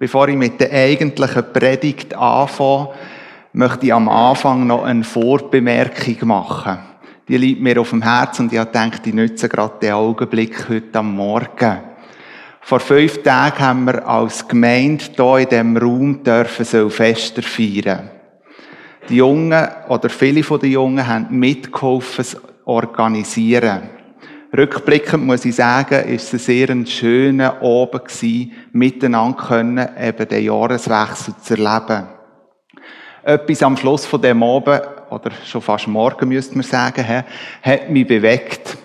Bevor ich mit der eigentlichen Predigt anfange, möchte ich am Anfang noch eine Vorbemerkung machen. Die liegt mir auf dem Herzen und ich denke, ich nutze gerade den Augenblick heute am Morgen. Vor fünf Tagen haben wir als Gemeinde hier in diesem Raum dürfen Silvester feiern. Die Jungen oder viele von den Jungen haben mitgeholfen, es organisieren. Rückblickend muss ich sagen, ist es sehr ein schöner Abend gewesen, miteinander können, eben den Jahreswechsel zu erleben. Etwas am Schluss von dem Abend, oder schon fast morgen müsste man sagen, hat mich bewegt.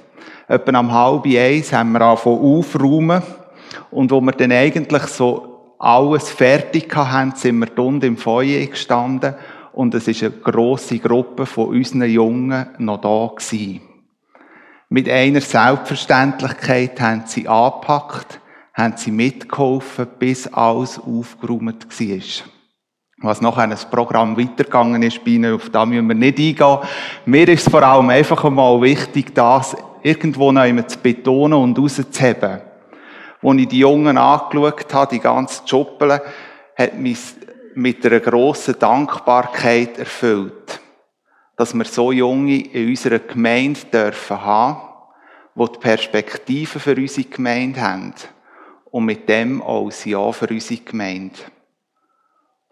Etwa am halb eins haben wir angefangen aufräumen. Und wo wir dann eigentlich so alles fertig hatten, sind wir unten im Feuer gestanden und es ist eine grosse Gruppe von unseren Jungen noch da gewesen. Mit einer Selbstverständlichkeit haben sie angepackt, haben sie mitgeholfen, bis alles aufgeräumt war. Was nachher ein Programm weitergegangen ist, bei ihnen, auf das müssen wir nicht eingehen. Mir ist es vor allem einfach einmal wichtig, das irgendwo noch zu betonen und rauszuheben. Als ich die Jungen angeschaut habe, die ganze Jobbele, hat mich mit einer grossen Dankbarkeit erfüllt, dass wir so Junge in unserer Gemeinde dürfen haben, die die Perspektive für unsere Gemeinde haben und mit dem auch ein Ja für unsere Gemeinde.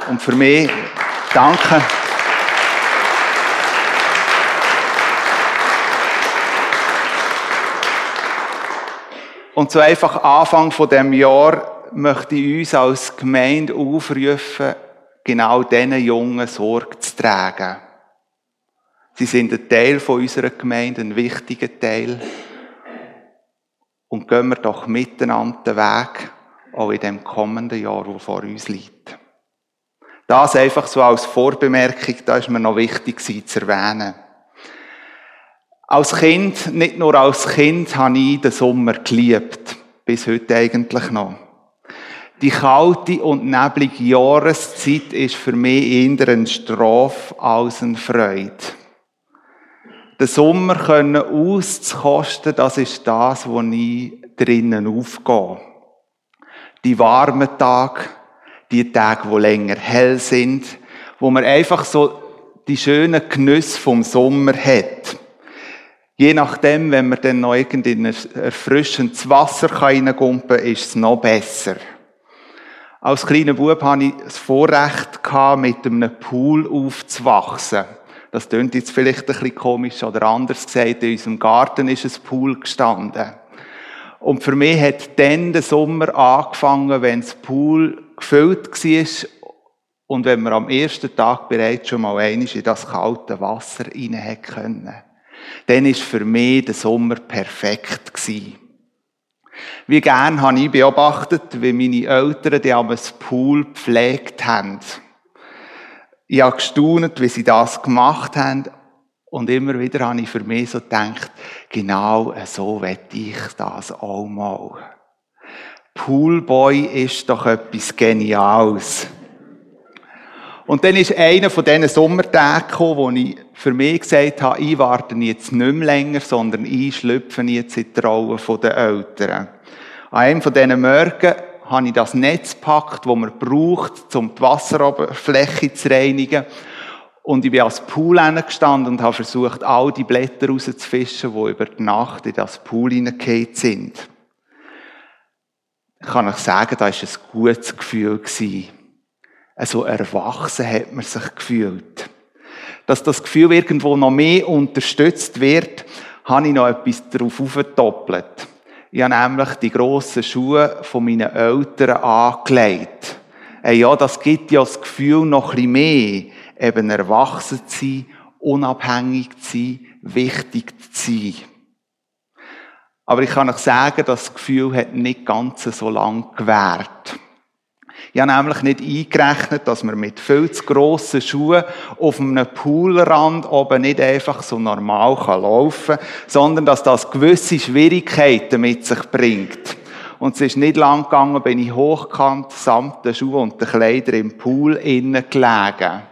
Und für mich, danke. Und so einfach Anfang von dem Jahr möchte ich uns als Gemeinde aufrufen, genau diesen Jungen Sorge zu tragen. Sie sind ein Teil von unserer Gemeinde, ein wichtiger Teil. Und gehen wir doch miteinander den Weg, auch in dem kommenden Jahr, wo vor uns liegt. Das einfach so als Vorbemerkung, da ist mir noch wichtig zu erwähnen. Als Kind, nicht nur als Kind, habe ich den Sommer geliebt. Bis heute eigentlich noch. Die kalte und neblige Jahreszeit ist für mich eher eine Strafe als eine Freude. Den Sommer können auszukosten, das ist das, wo ich drinnen aufgehe. Die warmen Tage, die Tage, wo länger hell sind, wo man einfach so die schönen Genüsse vom Sommer hat. Je nachdem, wenn man dann noch irgendein erfrischendes Wasser reingumpen kann, ist es noch besser. Als kleiner Bub hatte ich das Vorrecht, mit einem Pool aufzuwachsen. Das klingt jetzt vielleicht ein bisschen komisch oder anders gesagt. In unserem Garten ist ein Pool gestanden. Und für mich hat dann der Sommer angefangen, wenn das Pool gefüllt war und wenn man am ersten Tag bereits schon mal einmal in das kalte Wasser rein können. Dann ist für mich der Sommer perfekt gewesen. Wie gern habe ich beobachtet, wie meine Eltern die am Pool gepflegt haben. Ich habe gestaunt, wie sie das gemacht haben. Und immer wieder habe ich für mich so gedacht, genau so wette ich das auch mal. Poolboy ist doch etwas Geniales. Und dann ist einer von diesen Sommertagen gekommen, wo ich für mich gesagt habe, ich warte jetzt nicht mehr länger, sondern ich schlüpfe jetzt in die Rolle der Eltern. An einem von diesen Morgen habe ich das Netz gepackt, das man braucht, um die Wasseroberfläche zu reinigen. Und ich bin als Pool gestanden und habe versucht, all die Blätter rauszufischen, die über die Nacht in das Pool hineingefallen sind. Ich kann euch sagen, da war ein gutes Gefühl. Also erwachsen hat man sich gefühlt. Dass das Gefühl irgendwo noch mehr unterstützt wird, habe ich noch etwas darauf aufgedoppelt. Ich habe nämlich die grossen Schuhe von meinen Eltern angelegt. Hey, ja, das gibt ja das Gefühl noch ein bisschen mehr, eben erwachsen zu sein, unabhängig zu sein, wichtig zu sein. Aber ich kann euch sagen, das Gefühl hat nicht ganz so lang gewährt. Ich habe nämlich nicht eingerechnet, dass man mit viel zu grossen Schuhen auf einem Poolrand oben nicht einfach so normal laufen kann, sondern dass das gewisse Schwierigkeiten mit sich bringt. Und es ist nicht lang gegangen, bin ich hochkant samt den Schuhen und den Kleidern im Pool innen gelegen.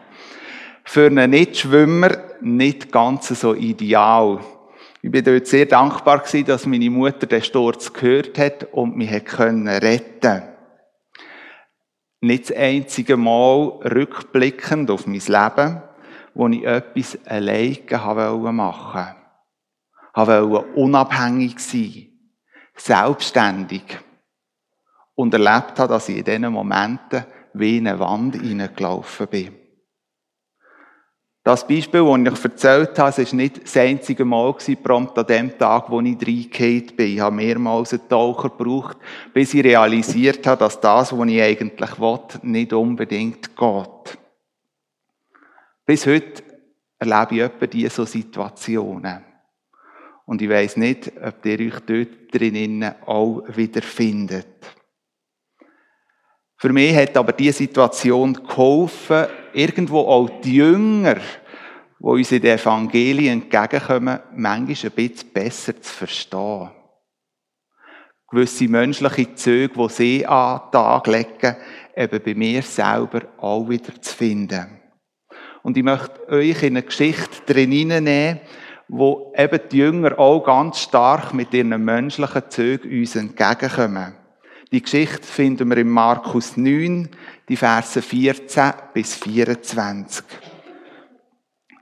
Für einen Nichtschwimmer nicht ganz so ideal. Ich bin dort sehr dankbar gewesen, dass meine Mutter den Sturz gehört hat und mich retten konnte. Nicht das einzige Mal rückblickend auf mein Leben, wo ich etwas alleine machen wollte. Ich wollte unabhängig sein, selbstständig. Und erlebt habe, dass ich in diesen Momenten wie in eine Wand hineingelaufen bin. Das Beispiel, das ich euch erzählt habe, war nicht das einzige Mal prompt an dem Tag, wo ich reingefallen bin. Ich habe mehrmals einen Taucher gebraucht, bis ich realisiert habe, dass das, was ich eigentlich will, nicht unbedingt geht. Bis heute erlebe ich etwa diese Situationen. Und ich weiss nicht, ob ihr euch dort drinnen auch wiederfindet. Für mich hat aber diese Situation geholfen, irgendwo auch die Jünger, die uns in den Evangelien entgegenkommen, manchmal ein bisschen besser zu verstehen. Gewisse menschliche Züge, die sie an den Tag legen, eben bei mir selber auch wieder zu finden. Und ich möchte euch in eine Geschichte drin hineinnehmen, wo eben die Jünger auch ganz stark mit ihren menschlichen Zügen uns entgegenkommen. Die Geschichte finden wir in Markus 9, die Verse 14 bis 24.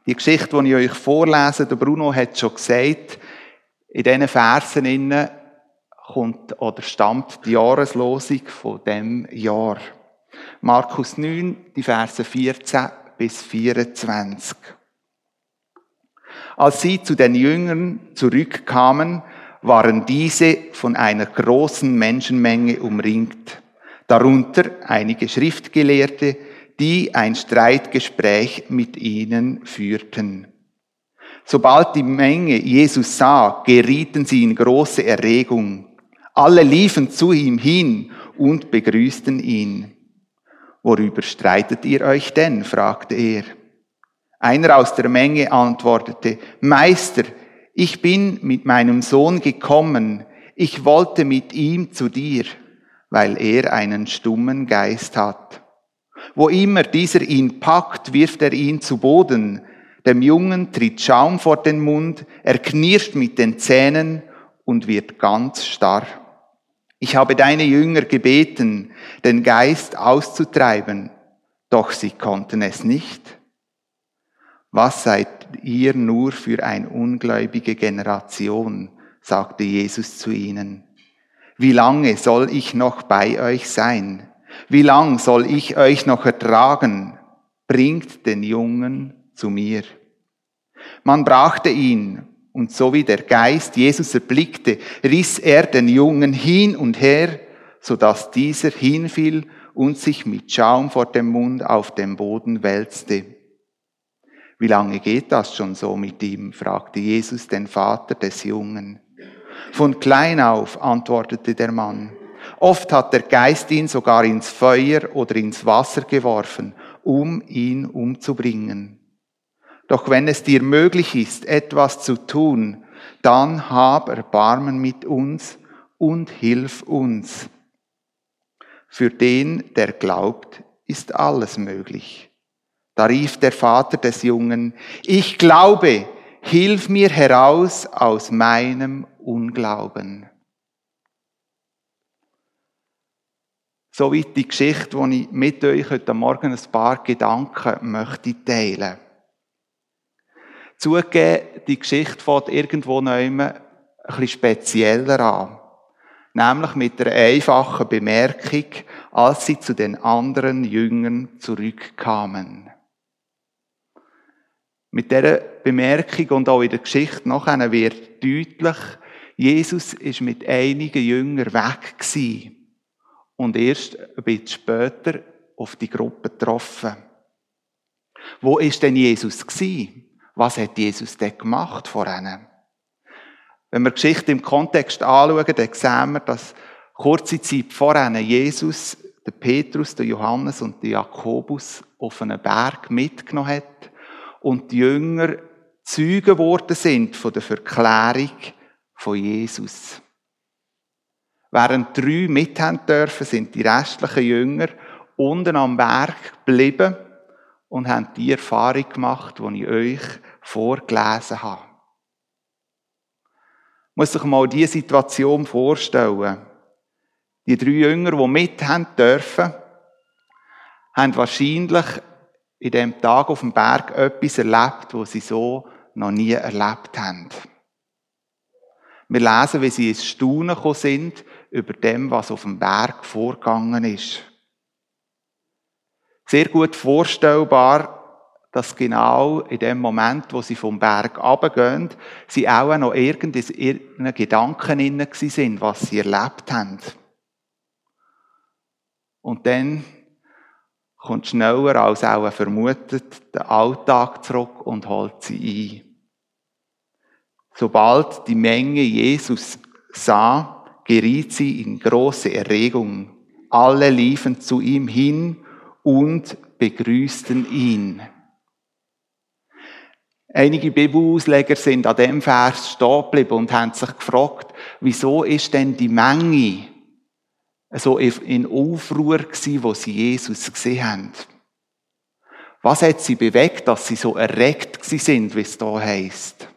Die Geschichte, die ich euch vorlese, der Bruno hat schon gesagt, in diesen Versen kommt oder stammt die Jahreslosung von dem Jahr. Markus 9, die Verse 14 bis 24. Als sie zu den Jüngern zurückkamen, waren diese von einer großen Menschenmenge umringt, darunter einige Schriftgelehrte, die ein Streitgespräch mit ihnen führten. Sobald die Menge Jesus sah, gerieten sie in große Erregung. Alle liefen zu ihm hin und begrüßten ihn. Worüber streitet ihr euch denn? fragte er. Einer aus der Menge antwortete, Meister, ich bin mit meinem Sohn gekommen, ich wollte mit ihm zu dir, weil er einen stummen Geist hat. Wo immer dieser ihn packt, wirft er ihn zu Boden. Dem Jungen tritt Schaum vor den Mund, er knirscht mit den Zähnen und wird ganz starr. Ich habe deine Jünger gebeten, den Geist auszutreiben, doch sie konnten es nicht. Was seid ihr nur für eine ungläubige Generation, sagte Jesus zu ihnen. Wie lange soll ich noch bei euch sein? Wie lang soll ich euch noch ertragen? Bringt den Jungen zu mir. Man brachte ihn, und so wie der Geist Jesus erblickte, riss er den Jungen hin und her, so dass dieser hinfiel und sich mit Schaum vor dem Mund auf dem Boden wälzte. Wie lange geht das schon so mit ihm? fragte Jesus den Vater des Jungen. Von klein auf, antwortete der Mann. Oft hat der Geist ihn sogar ins Feuer oder ins Wasser geworfen, um ihn umzubringen. Doch wenn es dir möglich ist, etwas zu tun, dann hab Erbarmen mit uns und hilf uns. Für den, der glaubt, ist alles möglich. Da rief der Vater des Jungen, ich glaube, hilf mir heraus aus meinem Unglauben. Soweit die Geschichte, die ich mit euch heute Morgen ein paar Gedanken möchte teilen. Zugegeben, die Geschichte fängt irgendwo noch ein bisschen spezieller an. Nämlich mit der einfachen Bemerkung, als sie zu den anderen Jüngern zurückkamen. Mit dieser Bemerkung und auch in der Geschichte nachher wird deutlich, Jesus ist mit einigen Jüngern weg gewesen und erst ein bisschen später auf die Gruppe getroffen. Wo ist denn Jesus gewesen? Was hat Jesus denn gemacht vor ihnen? Wenn wir die Geschichte im Kontext anschauen, dann sehen wir, dass kurze Zeit vor ihnen Jesus, der Petrus, der Johannes und der Jakobus auf einen Berg mitgenommen hat und die Jünger Zeugen geworden sind von der Verklärung von Jesus. Während drei mithaben dürfen, sind die restlichen Jünger unten am Berg geblieben und haben die Erfahrung gemacht, die ich euch vorgelesen habe. Ich muss sich mal diese Situation vorstellen. Die drei Jünger, die mithaben dürfen, haben wahrscheinlich in dem Tag auf dem Berg etwas erlebt, was sie so noch nie erlebt haben. Wir lesen, wie sie ins Staunen gekommen sind über dem, was auf dem Berg vorgegangen ist. Sehr gut vorstellbar, dass genau in dem Moment, wo sie vom Berg abgehen, sie auch noch irgendeinen Gedanken inne sind, was sie erlebt haben. Und dann kommt schneller als auch vermutet der Alltag zurück und holt sie ein. Sobald die Menge Jesus sah, geriet sie in große Erregung. Alle liefen zu ihm hin und begrüßten ihn. Einige Bibelausleger sind an dem Vers stehen geblieben und haben sich gefragt, wieso ist denn die Menge so in Aufruhr gewesen, wo sie Jesus gesehen haben? Was hat sie bewegt, dass sie so erregt sind, wie es da heißt?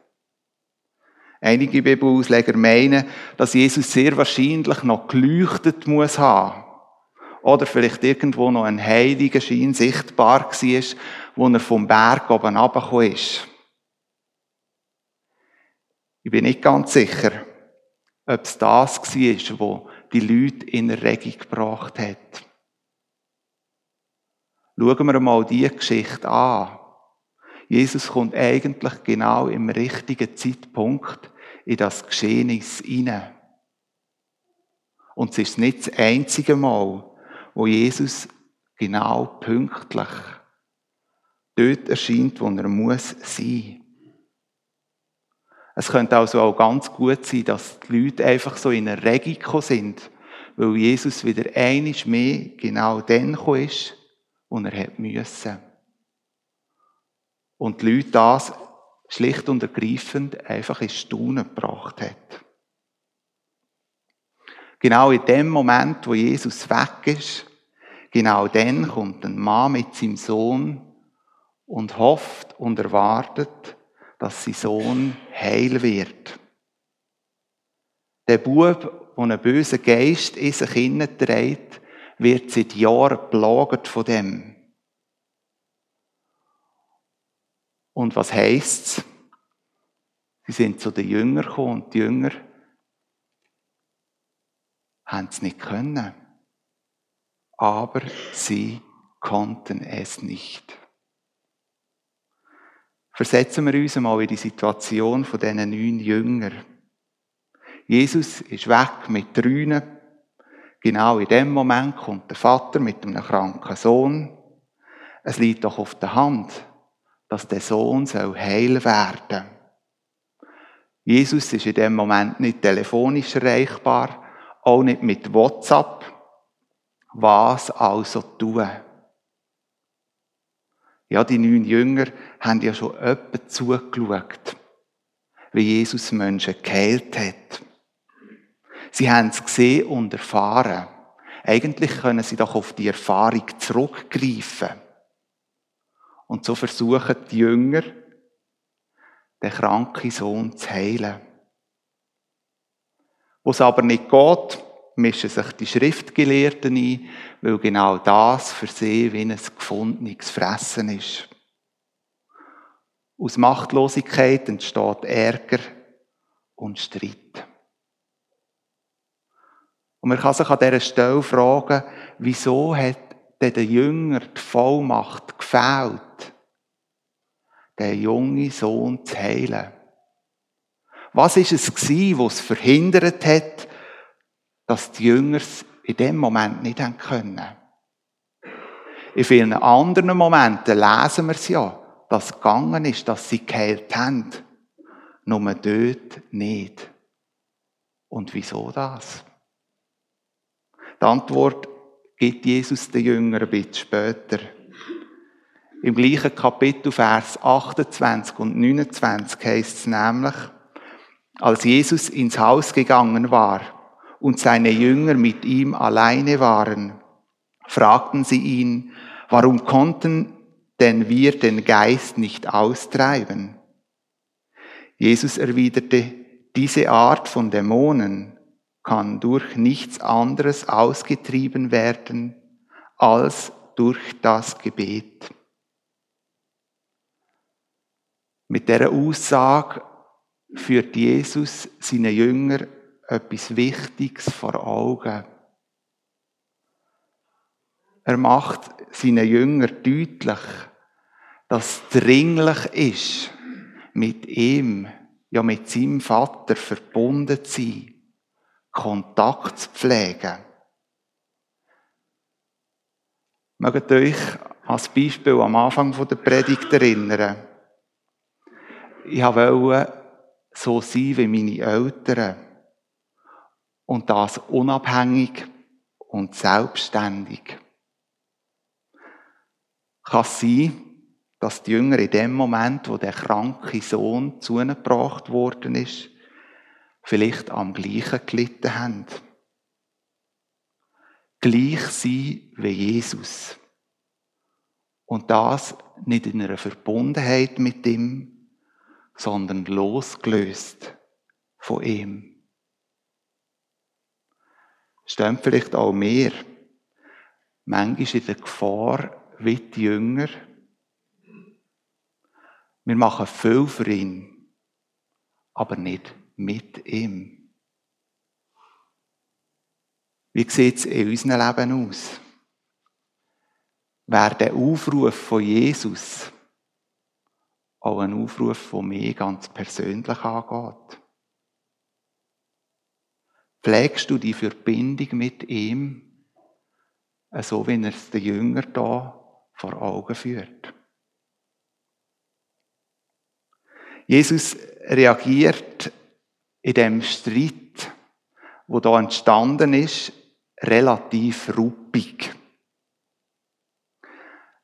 Einige Bibelausleger meinen, dass Jesus sehr wahrscheinlich noch geleuchtet muss haben. Oder vielleicht irgendwo noch ein heiliger Schein sichtbar war, wo er vom Berg oben runtergekommen ist. Ich bin nicht ganz sicher, ob es das war, wo die Leute in Erregung gebracht hat. Schauen wir mal diese Geschichte an. Jesus kommt eigentlich genau im richtigen Zeitpunkt in das Geschehnis hinein. Und es ist nicht das einzige Mal, wo Jesus genau pünktlich dort erscheint, wo er muss sein. Es könnte also auch ganz gut sein, dass die Leute einfach so in Erregung sind, weil Jesus wieder einisch mehr genau dann gekommen ist, wo er hätte müssen. Und die Leute das schlicht und ergreifend einfach ins Staunen gebracht hat. Genau in dem Moment, wo Jesus weg ist, genau dann kommt ein Mann mit seinem Sohn und hofft und erwartet, dass sein Sohn heil wird. Der Bub, der einen bösen Geist in sich hineinträgt, wird seit Jahren plagt von dem. Und was heisst's? Sie sind zu den Jüngern gekommen und die Jünger haben es nicht können. Aber sie konnten es nicht. Versetzen wir uns einmal in die Situation von diesen neun Jüngern. Jesus ist weg mit drünen. Genau in dem Moment kommt der Vater mit einem kranken Sohn. Es liegt doch auf der Hand, dass der Sohn soll heil werden. Jesus ist in dem Moment nicht telefonisch erreichbar, auch nicht mit WhatsApp. Was also tun? Ja, die neun Jünger haben ja schon öppe zugeschaut, wie Jesus Menschen geheilt hat. Sie haben es gesehen und erfahren. Eigentlich können sie doch auf die Erfahrung zurückgreifen. Und so versuchen die Jünger, den kranken Sohn zu heilen. Wo es aber nicht geht, mischen sich die Schriftgelehrten ein, weil genau das für sie wie ein gefundenes Fressen ist. Aus Machtlosigkeit entsteht Ärger und Streit. Und man kann sich an dieser Stelle fragen, wieso hat den Jünger die Vollmacht gefehlt, den jungen Sohn zu heilen. Was ist es gewesen, was verhindert hat, dass die Jünger es in dem Moment nicht haben können? In vielen anderen Momenten lesen wir es ja, dass es gegangen ist, dass sie geheilt haben. Nur dort nicht. Und wieso das? Die Antwort gibt Jesus den Jüngern ein bisschen später. Im gleichen Kapitel, Vers 28 und 29 heißt es nämlich, als Jesus ins Haus gegangen war und seine Jünger mit ihm alleine waren, fragten sie ihn, warum konnten denn wir den Geist nicht austreiben? Jesus erwiderte, diese Art von Dämonen kann durch nichts anderes ausgetrieben werden, als durch das Gebet. Mit dieser Aussage führt Jesus seinen Jünger etwas Wichtiges vor Augen. Er macht seinen Jünger deutlich, dass es dringlich ist, mit ihm, ja mit seinem Vater verbunden zu sein, Kontakt zu pflegen. Mögt euch als Beispiel am Anfang der Predigt erinnern. Ich wollte so sein wie meine Eltern. Und das unabhängig und selbstständig. Kann es sein, dass die Jünger in dem Moment, wo der kranke Sohn zu ihnen gebracht worden ist, vielleicht am gleichen gelitten haben. Gleich sein wie Jesus. Und das nicht in einer Verbundenheit mit ihm, sondern losgelöst von ihm. Stimmt vielleicht auch mehr, manchmal in der Gefahr, wie die Jünger. Wir machen viel für ihn, aber nicht mit ihm. Wie sieht es in unserem Leben aus? Wäre der Aufruf von Jesus auch ein Aufruf, der mich ganz persönlich angeht? Pflegst du die Verbindung mit ihm, so wie er es den Jüngern da vor Augen führt? Jesus reagiert in dem Streit, wo da entstanden ist, relativ ruppig.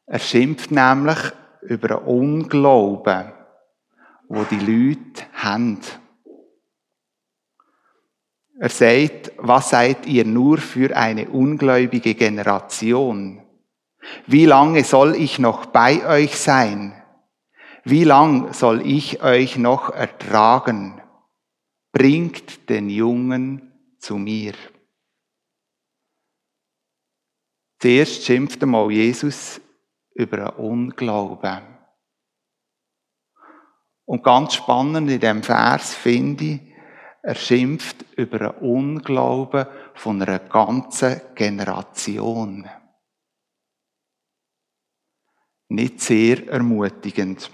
Er schimpft nämlich über einen Unglauben, wo die Leute haben. Er sagt, was seid ihr nur für eine ungläubige Generation? Wie lange soll ich noch bei euch sein? Wie lang soll ich euch noch ertragen? Bringt den Jungen zu mir. Zuerst schimpfte mal Jesus über einen Unglauben. Und ganz spannend in dem Vers finde ich, er schimpft über einen Unglauben von einer ganzen Generation. Nicht sehr ermutigend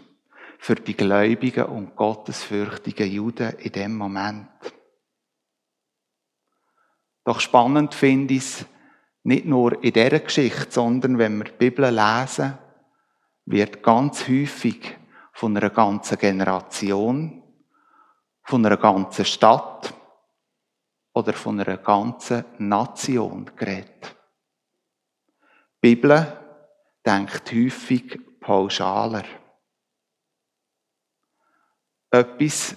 für die gläubigen und gottesfürchtigen Juden in dem Moment. Doch spannend finde ich es, nicht nur in dieser Geschichte, sondern wenn wir die Bibel lesen, wird ganz häufig von einer ganzen Generation, von einer ganzen Stadt oder von einer ganzen Nation geredet. Die Bibel denkt häufig pauschaler. Etwas,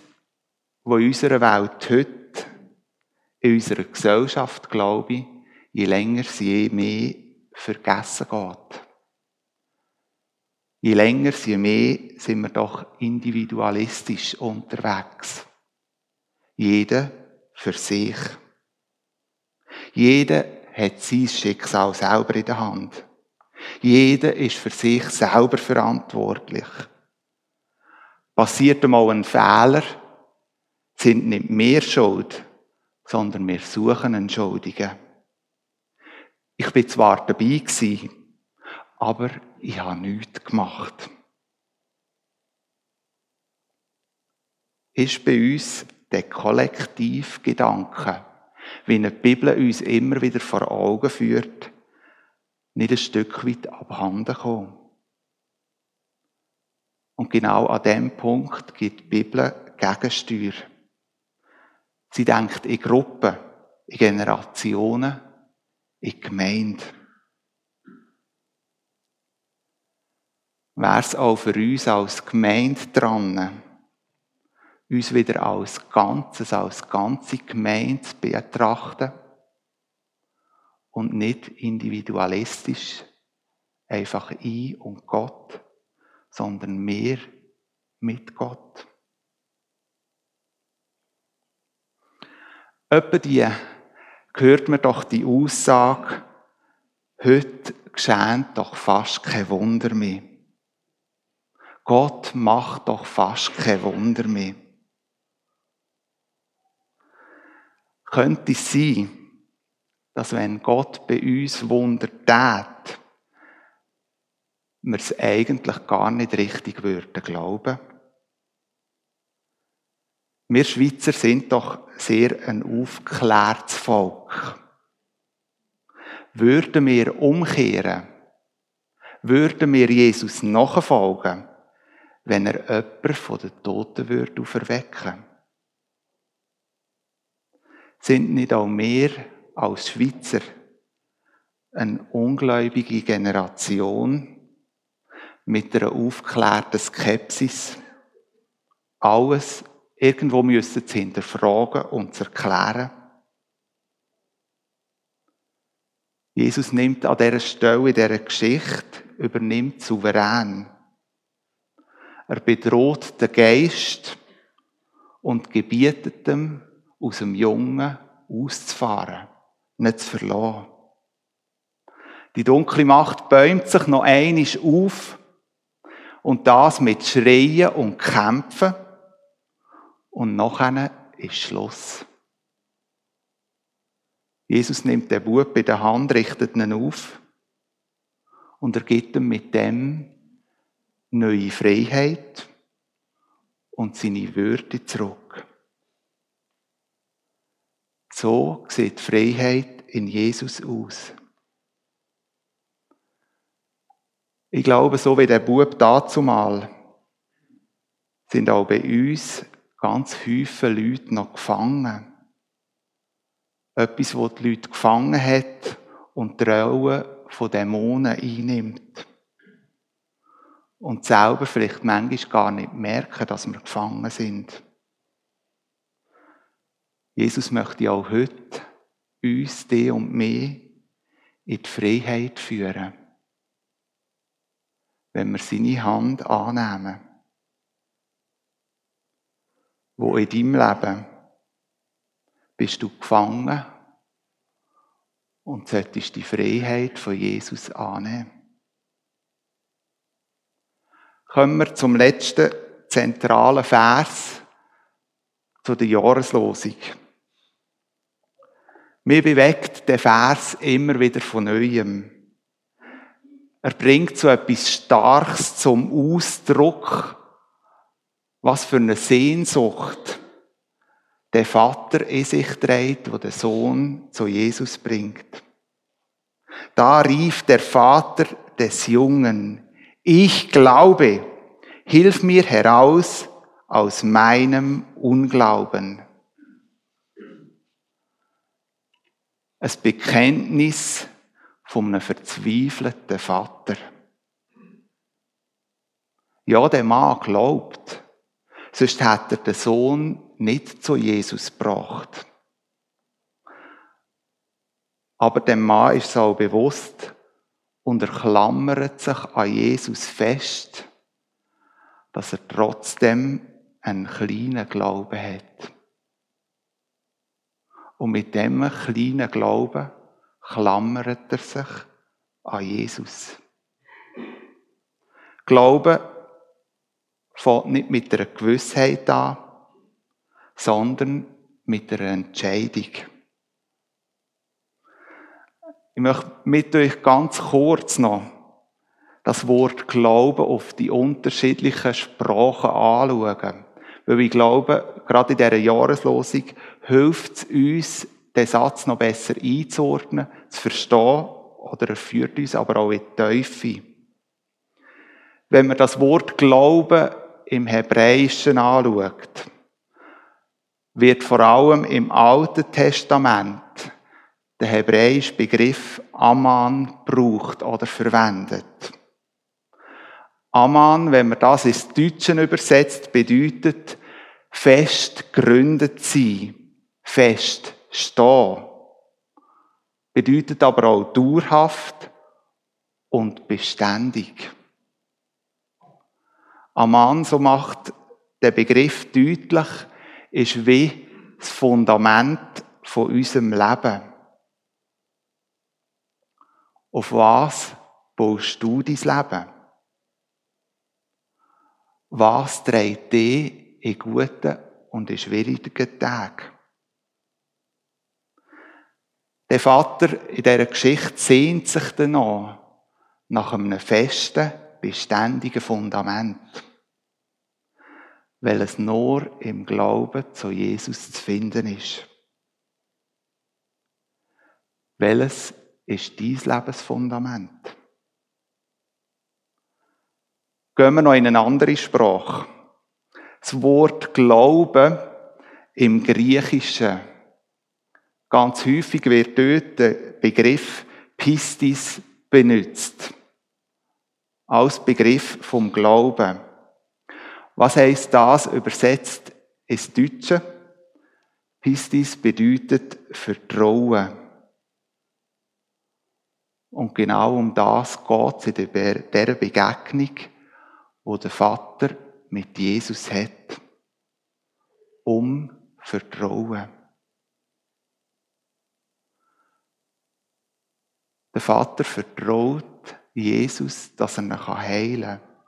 was in unserer Welt heute, in unserer Gesellschaft, glaube ich, je länger sie je mehr vergessen geht. Je länger je mehr sind wir doch individualistisch unterwegs. Jeder für sich. Jeder hat sein Schicksal selber in der Hand. Jeder ist für sich selber verantwortlich. Passiert einmal ein Fehler, sind nicht mehr schuld, sondern wir suchen einen. Ich bin zwar dabei gewesen, aber ich habe nichts gemacht. Ist bei uns der Kollektivgedanke, wie eine Bibel uns immer wieder vor Augen führt, nicht ein Stück weit abhanden gekommen. Und genau an dem Punkt gibt die Bibel Gegensteuer. Sie denkt in Gruppen, in Generationen, in Gemeinde. Wäre es auch für uns als Gemeinde dran, uns wieder als Ganzes, als ganze Gemeinde betrachten und nicht individualistisch, einfach ich und Gott, sondern mehr mit Gott. Etwa die hört man doch die Aussage, Heute geschehen doch fast kein Wunder mehr. Gott macht doch fast kein Wunder mehr. Könnte es sein, dass wenn Gott bei uns Wunder tät, wir es eigentlich gar nicht richtig würden glauben? Wir Schweizer sind doch sehr ein aufgeklärtes Volk. Würden wir umkehren, würden wir Jesus nachfolgen, wenn er jemanden von den Toten würde auferwecken Sind nicht auch wir als Schweizer eine ungläubige Generation mit einer aufgeklärten Skepsis, alles irgendwo müssen zu hinterfragen und zu erklären. Jesus nimmt an dieser Stelle in dieser Geschichte, übernimmt souverän. Er bedroht den Geist und gebietet ihm, aus dem Jungen auszufahren, nicht zu verlassen. Die dunkle Macht bäumt sich noch einisch auf und das mit Schreien und Kämpfen und nachher ist Schluss. Jesus nimmt den Bub bei der Hand, richtet ihn auf und er gibt ihm mit dem neue Freiheit und seine Würde zurück. So sieht Freiheit in Jesus aus. Ich glaube, so wie der Bub dazumal sind auch bei uns ganz viele Leute noch gefangen. Etwas, das die Leute gefangen hat und die Rolle von Dämonen einnimmt. Und selber vielleicht manchmal gar nicht merken, dass wir gefangen sind. Jesus möchte auch heute uns, die und mich, in die Freiheit führen, wenn wir seine Hand annehmen wo in deinem Leben bist du gefangen und solltest die Freiheit von Jesus annehmen. Kommen wir zum letzten zentralen Vers zu der Jahreslosung. Mir bewegt der Vers immer wieder von Neuem. Er bringt so etwas Starkes zum Ausdruck, was für eine Sehnsucht der Vater in sich trägt, wo der Sohn zu Jesus bringt. Da rief der Vater des Jungen, ich glaube, hilf mir heraus aus meinem Unglauben. Ein Bekenntnis von einem verzweifelten Vater. Ja, der Mann glaubt, Sonst hat er den Sohn nicht zu Jesus gebracht. Aber dem Mann ist es auch bewusst und er klammert sich an Jesus fest, dass er trotzdem einen kleinen Glauben hat. Und mit dem kleinen Glauben klammert er sich an Jesus. Glauben fängt nicht mit einer Gewissheit an, sondern mit einer Entscheidung. Ich möchte mit euch ganz kurz noch das Wort Glauben auf die unterschiedlichen Sprachen anschauen. Weil ich glaube, gerade in dieser Jahreslosung hilft es uns, den Satz noch besser einzuordnen, zu verstehen, oder er führt uns aber auch in die Teufel. Wenn wir das Wort Glauben im Hebräischen anschaut, wird vor allem im Alten Testament der hebräische Begriff Aman braucht oder verwendet. Aman, wenn man das ins Deutsche übersetzt, bedeutet fest gründet sein, fest stehen. Bedeutet aber auch dauerhaft und beständig. Aman, so macht der Begriff deutlich, ist wie das Fundament von unserem Leben. Auf was baust du dein Leben? Was trägt dich in guten und in schwierigen Tagen? Der Vater in dieser Geschichte sehnt sich danach nach einem festen, beständigen Fundament, weil es nur im Glauben zu Jesus zu finden ist. Welches ist dein Lebensfundament? Gehen wir noch in eine andere Sprache. Das Wort Glauben im Griechischen. Ganz häufig wird dort der Begriff Pistis benutzt. Als Begriff vom Glauben. Was heißt das übersetzt ins Deutsche? Pistis bedeutet Vertrauen. Und genau um das geht es in dieser Begegnung wo der Vater mit Jesus hat. Um Vertrauen. Der Vater vertraut Jesus, dass er ihn heilen kann.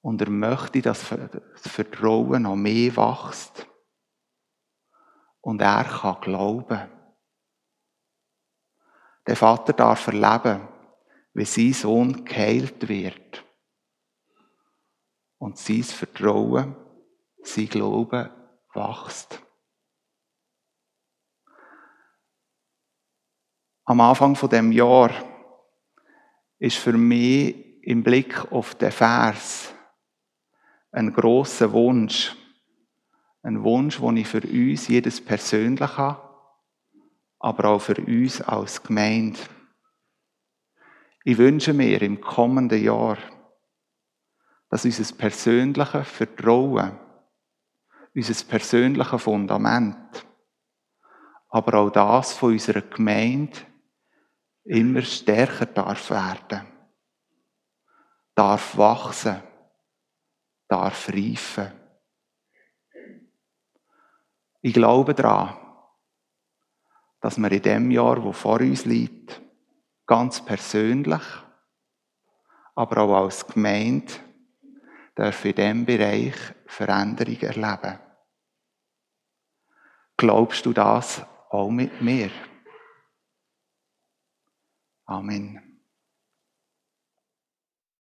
Und er möchte, dass das Vertrauen noch mehr wächst. Und er kann glauben. Der Vater darf erleben, wie sein Sohn geheilt wird. Und sein Vertrauen, sein Glaube wächst. Am Anfang von dem Jahr ist für mich im Blick auf den Vers ein großer Wunsch, ein Wunsch, den ich für uns jedes persönlich habe, aber auch für uns als Gemeinde ich wünsche mir im kommenden Jahr, dass unser persönliches Vertrauen, unser persönliches Fundament, aber auch das von unserer Gemeinde immer stärker darf werden, darf wachsen, darf reifen. Ich glaube daran, dass wir in dem Jahr, wo vor uns liegt, ganz persönlich, aber auch als Gemeinde, dürfen in diesem Bereich Veränderungen erleben. Glaubst du das auch mit mir? Amen.